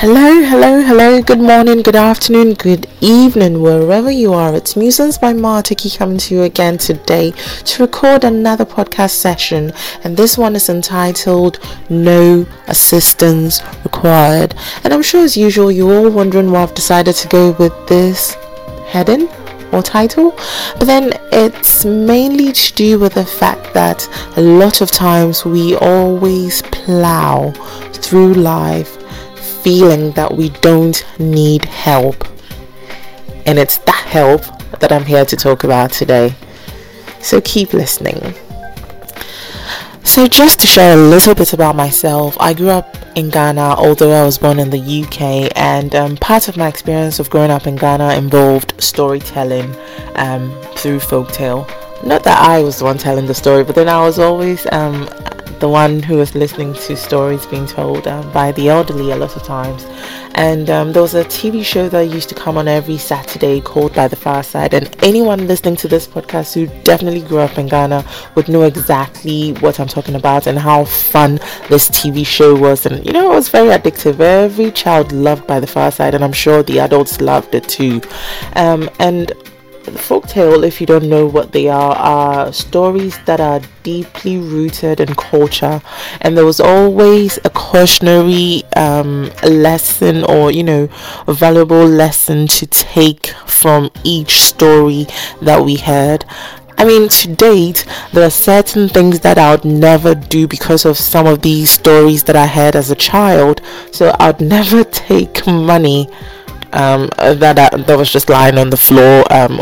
Hello, hello, hello, good morning, good afternoon, good evening, wherever you are. It's Musings by Martiki coming to you again today to record another podcast session, and this one is entitled No Assistance Required. And I'm sure, as usual, you're all wondering why I've decided to go with this heading or title, but then it's mainly to do with the fact that a lot of times we always plow through life feeling that we don't need help. And it's that help that I'm here to talk about today. So keep listening. So, just to share a little bit about myself, I grew up in Ghana, although I was born in the UK, and um, part of my experience of growing up in Ghana involved storytelling um, through folktale. Not that I was the one telling the story, but then I was always um, the one who was listening to stories being told um, by the elderly a lot of times. And um, there was a TV show that used to come on every Saturday called By the Fireside. And anyone listening to this podcast who definitely grew up in Ghana would know exactly what I'm talking about and how fun this TV show was. And you know, it was very addictive. Every child loved By the Fireside, and I'm sure the adults loved it too. Um, and folktale, if you don't know what they are, are stories that are deeply rooted in culture, and there was always a cautionary um, lesson or you know a valuable lesson to take from each story that we heard. I mean, to date, there are certain things that I would never do because of some of these stories that I heard as a child. So I'd never take money um, that I, that was just lying on the floor um,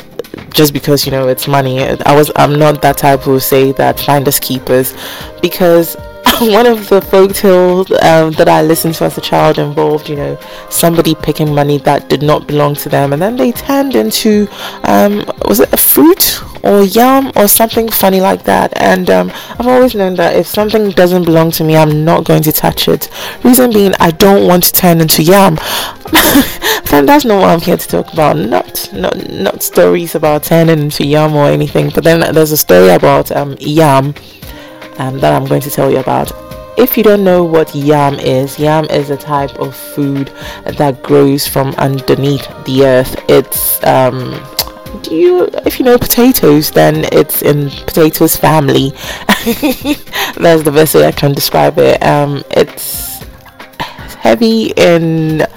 just because you know it's money. I was I'm not that type who say that finders keepers because one of the folk tales um, that I listened to as a child involved, you know, somebody picking money that did not belong to them, and then they turned into, um, was it a fruit or yam or something funny like that? And um, I've always known that if something doesn't belong to me, I'm not going to touch it. Reason being, I don't want to turn into yam. then that's not what I'm here to talk about. Not, not, not stories about turning into yam or anything. But then there's a story about um, yam um, that I'm going to tell you about. If you don't know what yam is, yam is a type of food that grows from underneath the earth. It's um, do you if you know potatoes then it's in potatoes family that's the best way i can describe it um it's heavy in uh,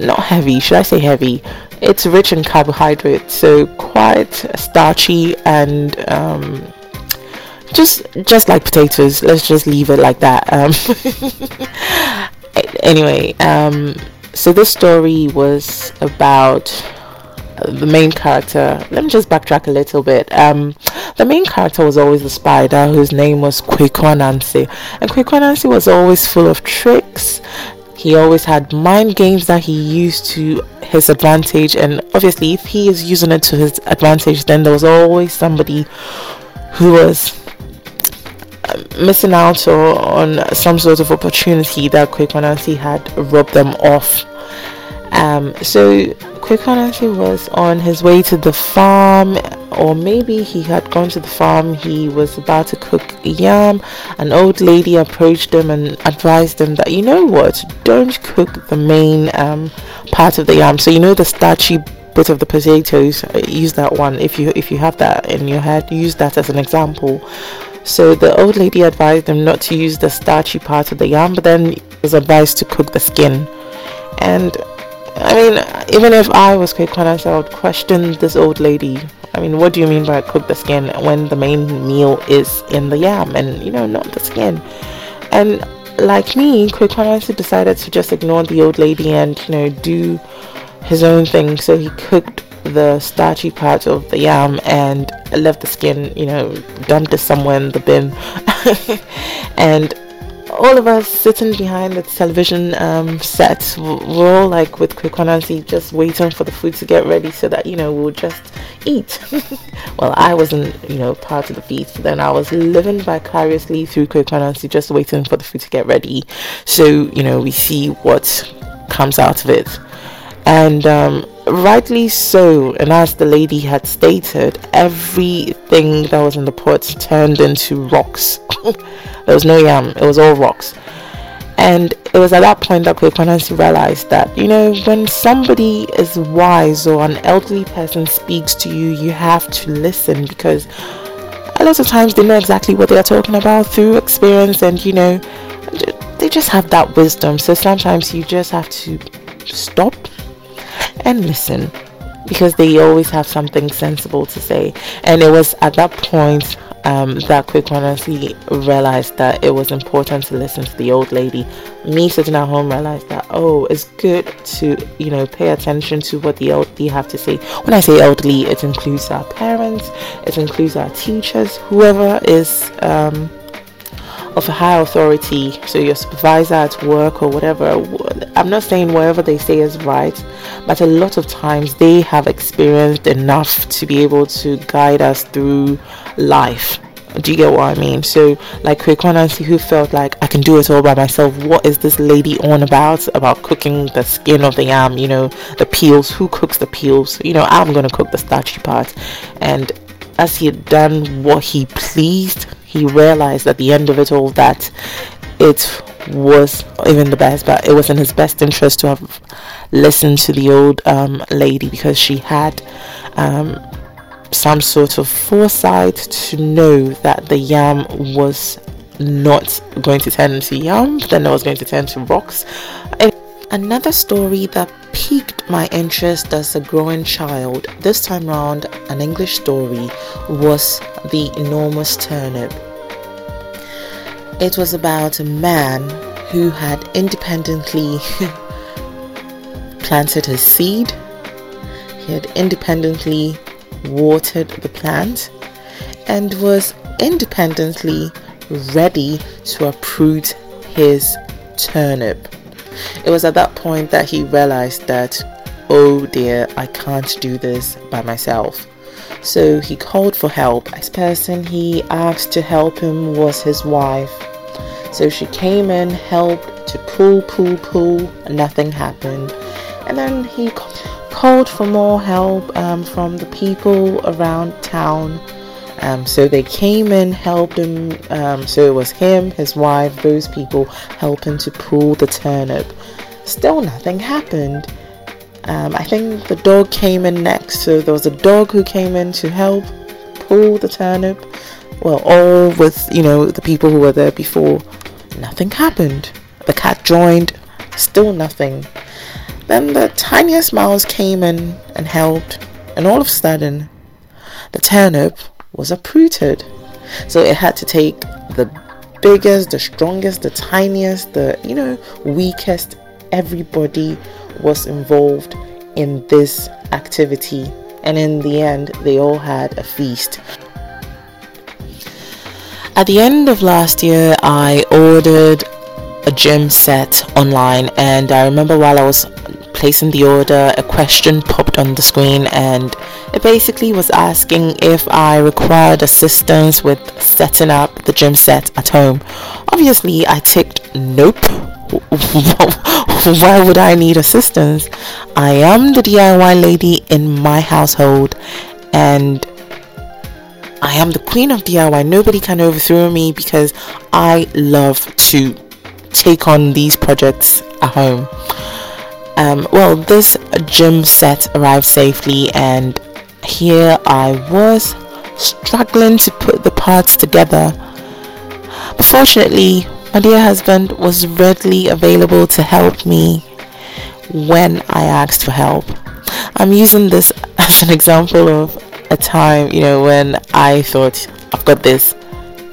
not heavy should i say heavy it's rich in carbohydrates so quite starchy and um just just like potatoes. Let's just leave it like that um. Anyway um so this story was about the main character. Let me just backtrack a little bit. Um the main character was always the spider whose name was Kwaku Anansi and Kwaku Anansi was always full of tricks. He always had mind games that he used to his advantage. And obviously if he is using it to his advantage then there was always somebody who was missing out on some sort of opportunity that Kwaku Anansi had robbed them off. Um, so Kwaku Anansi was on his way to the farm, or maybe he had gone to the farm. He was about to cook yam. An old lady approached him and advised him that you know what, don't cook the main um, part of the yam. So you know the starchy bit of the potatoes. Use that one if you if you have that in your head. Use that as an example so the old lady advised him not to use the starchy part of the yam, but then was advised to cook the skin. And I mean, even if I was quick when I would question this old lady. I mean, what do you mean by cook the skin when the main meal is in the yam and you know not the skin? And like me, Kwaku decided to just ignore the old lady and you know do his own thing. So he cooked the starchy part of the yam and left the skin, you know, dumped it somewhere in the bin. and all of us sitting behind the television um, set, we're all like with Kwaku Anansi, just waiting for the food to get ready so that, you know, we'll just eat. well, I wasn't, you know, part of the feast. Then I was living vicariously through Kwaku Anansi, just waiting for the food to get ready. So, you know, we see what comes out of it. And um, rightly so, and as the lady had stated, everything that was in the pot turned into rocks. there was no yam, it was all rocks. And it was at that point that Kwaku Anansi realized that, you know, when somebody is wise or an elderly person speaks to you, you have to listen because a lot of times they know exactly what they are talking about through experience and, you know, they just have that wisdom. So sometimes you just have to stop and listen because they always have something sensible to say. And it was at that point um, that Kwaku Anansi realized that it was important to listen to the old lady. Me sitting at home realized that oh, it's good to you know pay attention to what the elderly have to say. When I say elderly, it includes our parents, it includes our teachers, whoever is. Um, of a high authority, so your supervisor at work or whatever. I'm not saying whatever they say is right, but a lot of times they have experienced enough to be able to guide us through life. Do you get what I mean? So, like Kwaku Anansi, who felt like I can do it all by myself. What is this lady on about? About cooking the skin of the yam, you know, the peels. Who cooks the peels? You know, I'm gonna cook the starchy part. And as he had done what he pleased, he realized at the end of it all that it was even the best, but it was in his best interest to have listened to the old um, lady because she had um, some sort of foresight to know that the yam was not going to turn into yam, then it was going to turn to rocks. Another story that piqued my interest as a growing child, this time round, an English story, was The Enormous Turnip. It was about a man who had independently planted his seed, he had independently watered the plant, and was independently ready to uproot his turnip. It was at that point that he realized that, oh dear, I can't do this by myself. So he called for help. This person he asked to help him was his wife. So she came in, helped to pull, pull, pull, nothing happened. And then he called for more help um, from the people around town. Um, so they came in, helped him. Um, so it was him, his wife, those people helping to pull the turnip. Still nothing happened. Um, I think the dog came in next, so there was a dog who came in to help pull the turnip. Well, all with you know the people who were there before. Nothing happened. The cat joined, still nothing. Then the tiniest mouse came in and helped, and all of a sudden, the turnip was uprooted. So it had to take the biggest, the strongest, the tiniest, the you know weakest. Everybody was involved in this activity, and in the end, they all had a feast. At the end of last year, I ordered a gym set online, and I remember while I was placing the order, a question popped on the screen, and it basically was asking if I required assistance with setting up the gym set at home. Obviously, I ticked nope Why would I need assistance? I am the DIY lady in my household and I am the queen of DIY. Nobody can overthrow me because I love to take on these projects at home. Um, well, this gym set arrived safely, and here I was struggling to put the parts together. But fortunately, my dear husband was readily available to help me when I asked for help. I'm using this as an example of a time, you know, when I thought, I've got this,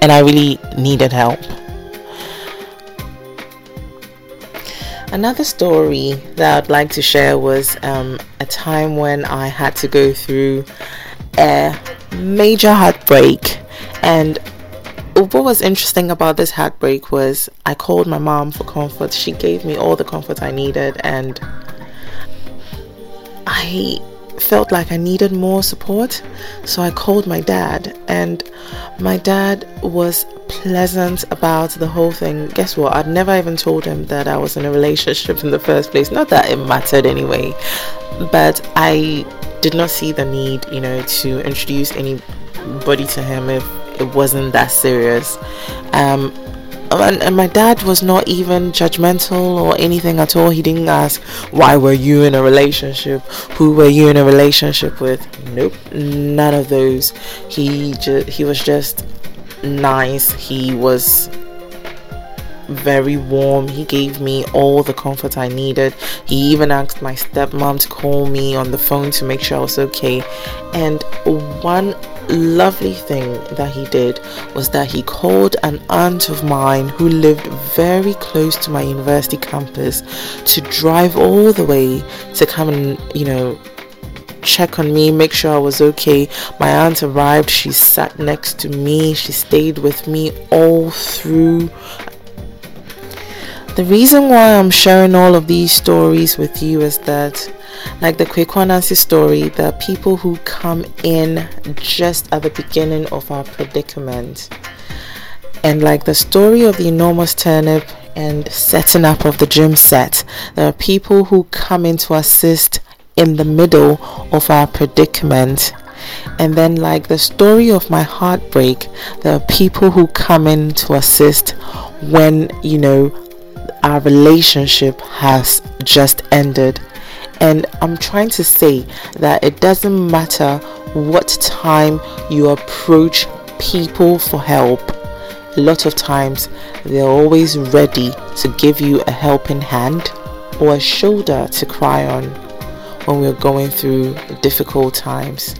and I really needed help. Another story that I'd like to share was um, a time when I had to go through a major heartbreak, and what was interesting about this heartbreak was I called my mom for comfort. She gave me all the comfort I needed, and I felt like I needed more support. So I called my dad, and my dad was pleasant about the whole thing. Guess what? I'd never even told him that I was in a relationship in the first place. Not that it mattered anyway, but I did not see the need, you know, to introduce anybody to him if it wasn't that serious. Um, and, and my dad was not even judgmental or anything at all. He didn't ask why were you in a relationship, who were you in a relationship with. Nope, none of those. He just he was just nice. He was very warm. He gave me all the comfort I needed. He even asked my stepmom to call me on the phone to make sure I was okay. And one lovely thing that he did was that he called an aunt of mine who lived very close to my university campus to drive all the way to come and, you know, check on me, make sure I was okay. My aunt arrived, she sat next to me, she stayed with me all through the reason why I'm sharing all of these stories with you is that, like the Kwaku Anansi story, the people who come in just at the beginning of our predicament, and like the story of the enormous turnip and setting up of the gym set, there are people who come in to assist in the middle of our predicament. And then, like the story of my heartbreak, there are people who come in to assist when you know our relationship has just ended. And I'm trying to say that it doesn't matter what time you approach people for help. A lot of times they're always ready to give you a helping hand or a shoulder to cry on when we're going through difficult times.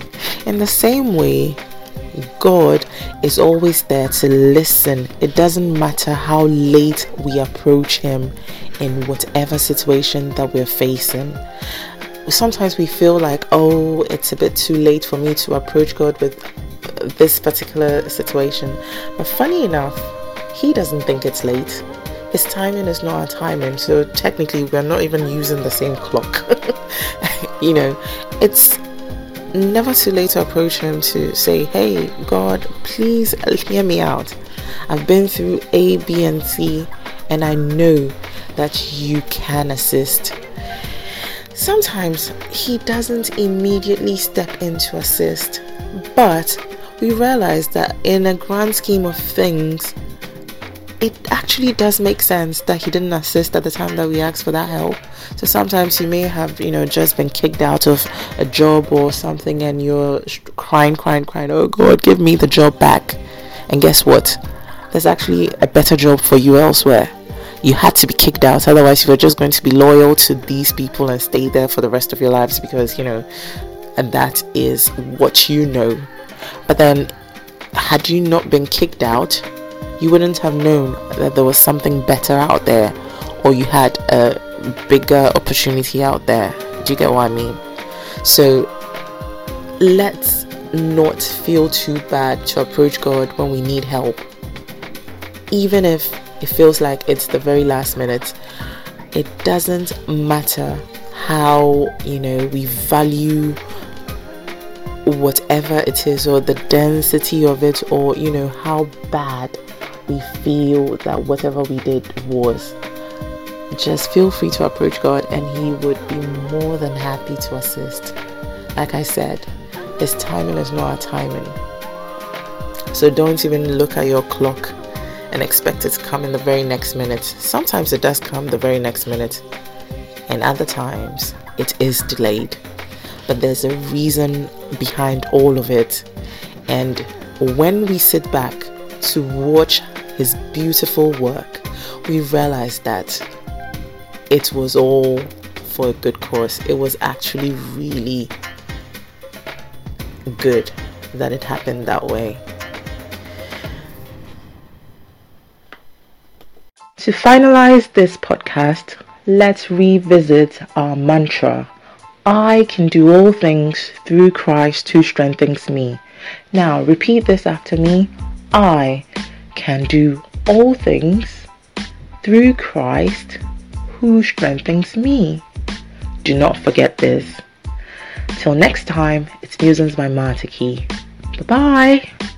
In the same way, God is always there to listen. It doesn't matter how late we approach Him in whatever situation that we're facing. Sometimes we feel like, oh, it's a bit too late for me to approach God with this particular situation. But funny enough, He doesn't think it's late. His timing is not our timing, so technically, we're not even using the same clock. you know, it's never too late to approach Him to say, Hey, God, please hear me out. I've been through A, B, and C, and I know that you can assist. Sometimes He doesn't immediately step in to assist, but we realize that in a grand scheme of things, it actually does make sense that he didn't assist at the time that we asked for that help. So sometimes you may have, you know, just been kicked out of a job or something and you're crying, crying, crying, oh God, give me the job back. And guess what? There's actually a better job for you elsewhere. You had to be kicked out, otherwise, you were just going to be loyal to these people and stay there for the rest of your lives because, you know, and that is what you know. But then, had you not been kicked out, you wouldn't have known that there was something better out there or you had a bigger opportunity out there. Do you get what I mean? So let's not feel too bad to approach God when we need help. Even if it feels like it's the very last minute, it doesn't matter how, you know, we value whatever it is or the density of it or, you know, how bad we feel that whatever we did was, just feel free to approach God and He would be more than happy to assist. Like I said, His timing is not our timing. So don't even look at your clock and expect it to come in the very next minute. Sometimes it does come the very next minute, and other times it is delayed. But there's a reason behind all of it. And when we sit back to watch his beautiful work, we realized that it was all for a good cause. It was actually really good that it happened that way. To finalize this podcast, let's revisit our mantra I can do all things through Christ who strengthens me. Now, repeat this after me I can do all things through Christ who strengthens me. Do not forget this. Till next time, it's Musings by Martiki. Bye bye.